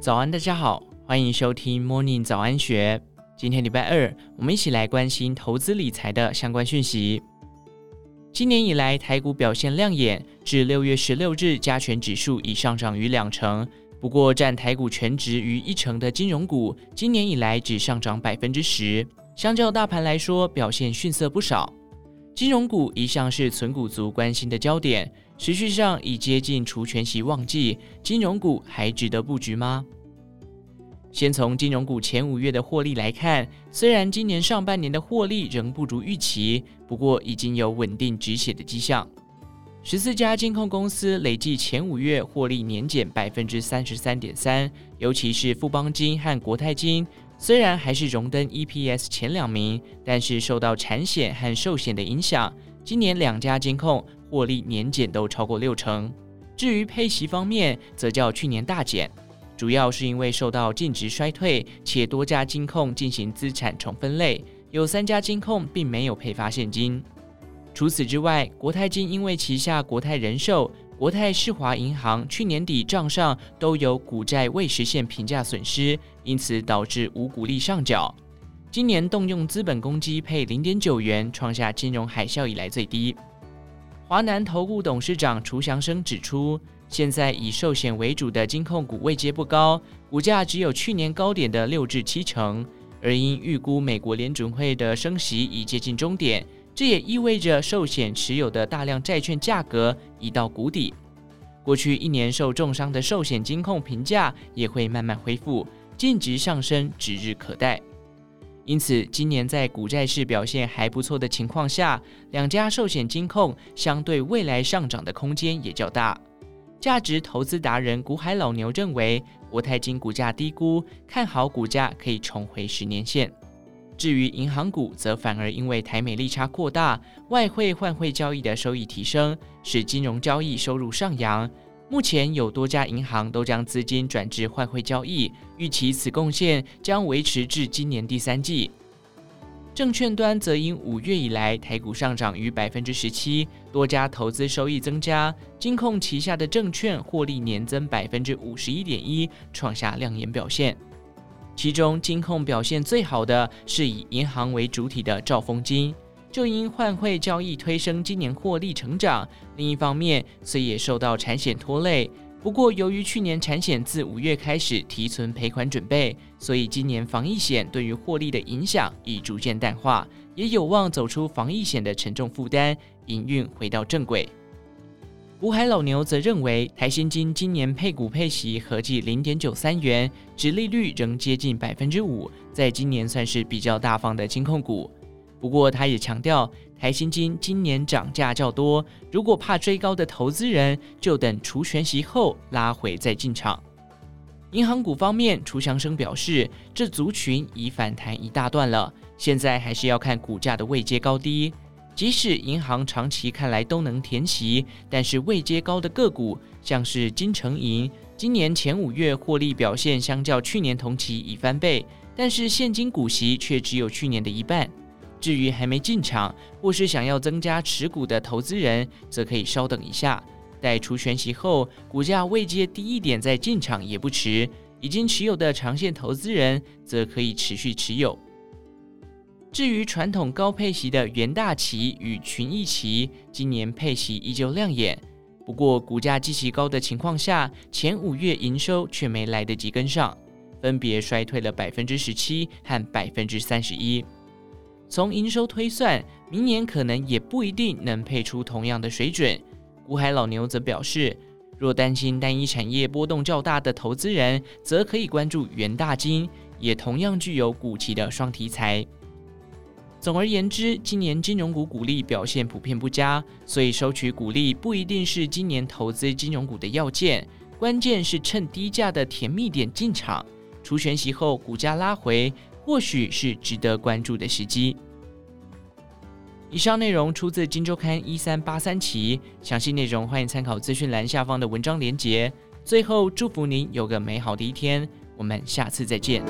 早安，大家好，欢迎收听 Morning 早安学。今天礼拜二，我们一起来关心投资理财的相关讯息。今年以来，台股表现亮眼，至六月十六日，加权指数已上涨逾两成。不过，占台股权值逾一成的金融股，今年以来只上涨百分之十，相较大盘来说，表现逊色不少。金融股一向是存股族关心的焦点。持续上已接近除权息旺季，金融股还值得布局吗？先从金融股前五月的获利来看，虽然今年上半年的获利仍不如预期，不过已经有稳定止血的迹象。十四家金控公司累计前五月获利年减百分之三十三点三，尤其是富邦金和国泰金，虽然还是荣登 EPS 前两名，但是受到产险和寿险的影响，今年两家金控。获利年减都超过六成，至于配息方面，则较去年大减，主要是因为受到净值衰退，且多家金控进行资产重分类，有三家金控并没有配发现金。除此之外，国泰金因为旗下国泰人寿、国泰世华银行去年底账上都有股债未实现评价损失，因此导致无股利上缴，今年动用资本公积配零点九元，创下金融海啸以来最低。华南投顾董事长楚祥生指出，现在以寿险为主的金控股位阶不高，股价只有去年高点的六至七成，而因预估美国联准会的升息已接近终点，这也意味着寿险持有的大量债券价格已到谷底。过去一年受重伤的寿险金控评价也会慢慢恢复，净值上升指日可待。因此，今年在股债市表现还不错的情况下，两家寿险金控相对未来上涨的空间也较大。价值投资达人股海老牛认为，国泰金股价低估，看好股价可以重回十年线。至于银行股，则反而因为台美利差扩大，外汇换汇交易的收益提升，使金融交易收入上扬。目前有多家银行都将资金转至换汇交易，预期此贡献将维持至今年第三季。证券端则因五月以来台股上涨逾百分之十七，多家投资收益增加，金控旗下的证券获利年增百分之五十一点一，创下亮眼表现。其中金控表现最好的是以银行为主体的兆丰金。就因换汇交易推升今年获利成长，另一方面虽也受到产险拖累，不过由于去年产险自五月开始提存赔款准备，所以今年防疫险对于获利的影响已逐渐淡化，也有望走出防疫险的沉重负担，营运回到正轨。股海老牛则认为，台新金今年配股配息合计零点九三元，殖利率仍接近百分之五，在今年算是比较大方的金控股。不过，他也强调，台新金今年涨价较多，如果怕追高的投资人，就等除权息后拉回再进场。银行股方面，楚祥生表示，这族群已反弹一大段了，现在还是要看股价的位阶高低。即使银行长期看来都能填息，但是位阶高的个股，像是金城银，今年前五月获利表现相较去年同期已翻倍，但是现金股息却只有去年的一半。至于还没进场或是想要增加持股的投资人，则可以稍等一下，待除权息后，股价位阶低一点再进场也不迟。已经持有的长线投资人，则可以持续持有。至于传统高配息的元大旗与群益旗，今年配息依旧亮眼，不过股价极其高的情况下，前五月营收却没来得及跟上，分别衰退了百分之十七和百分之三十一。从营收推算，明年可能也不一定能配出同样的水准。股海老牛则表示，若担心单一产业波动较大的投资人，则可以关注元大金，也同样具有股旗的双题材。总而言之，今年金融股股利表现普遍不佳，所以收取股利不一定是今年投资金融股的要件，关键是趁低价的甜蜜点进场，除权息后股价拉回。或许是值得关注的时机。以上内容出自《金周刊》一三八三期，详细内容欢迎参考资讯栏下方的文章连接。最后，祝福您有个美好的一天，我们下次再见。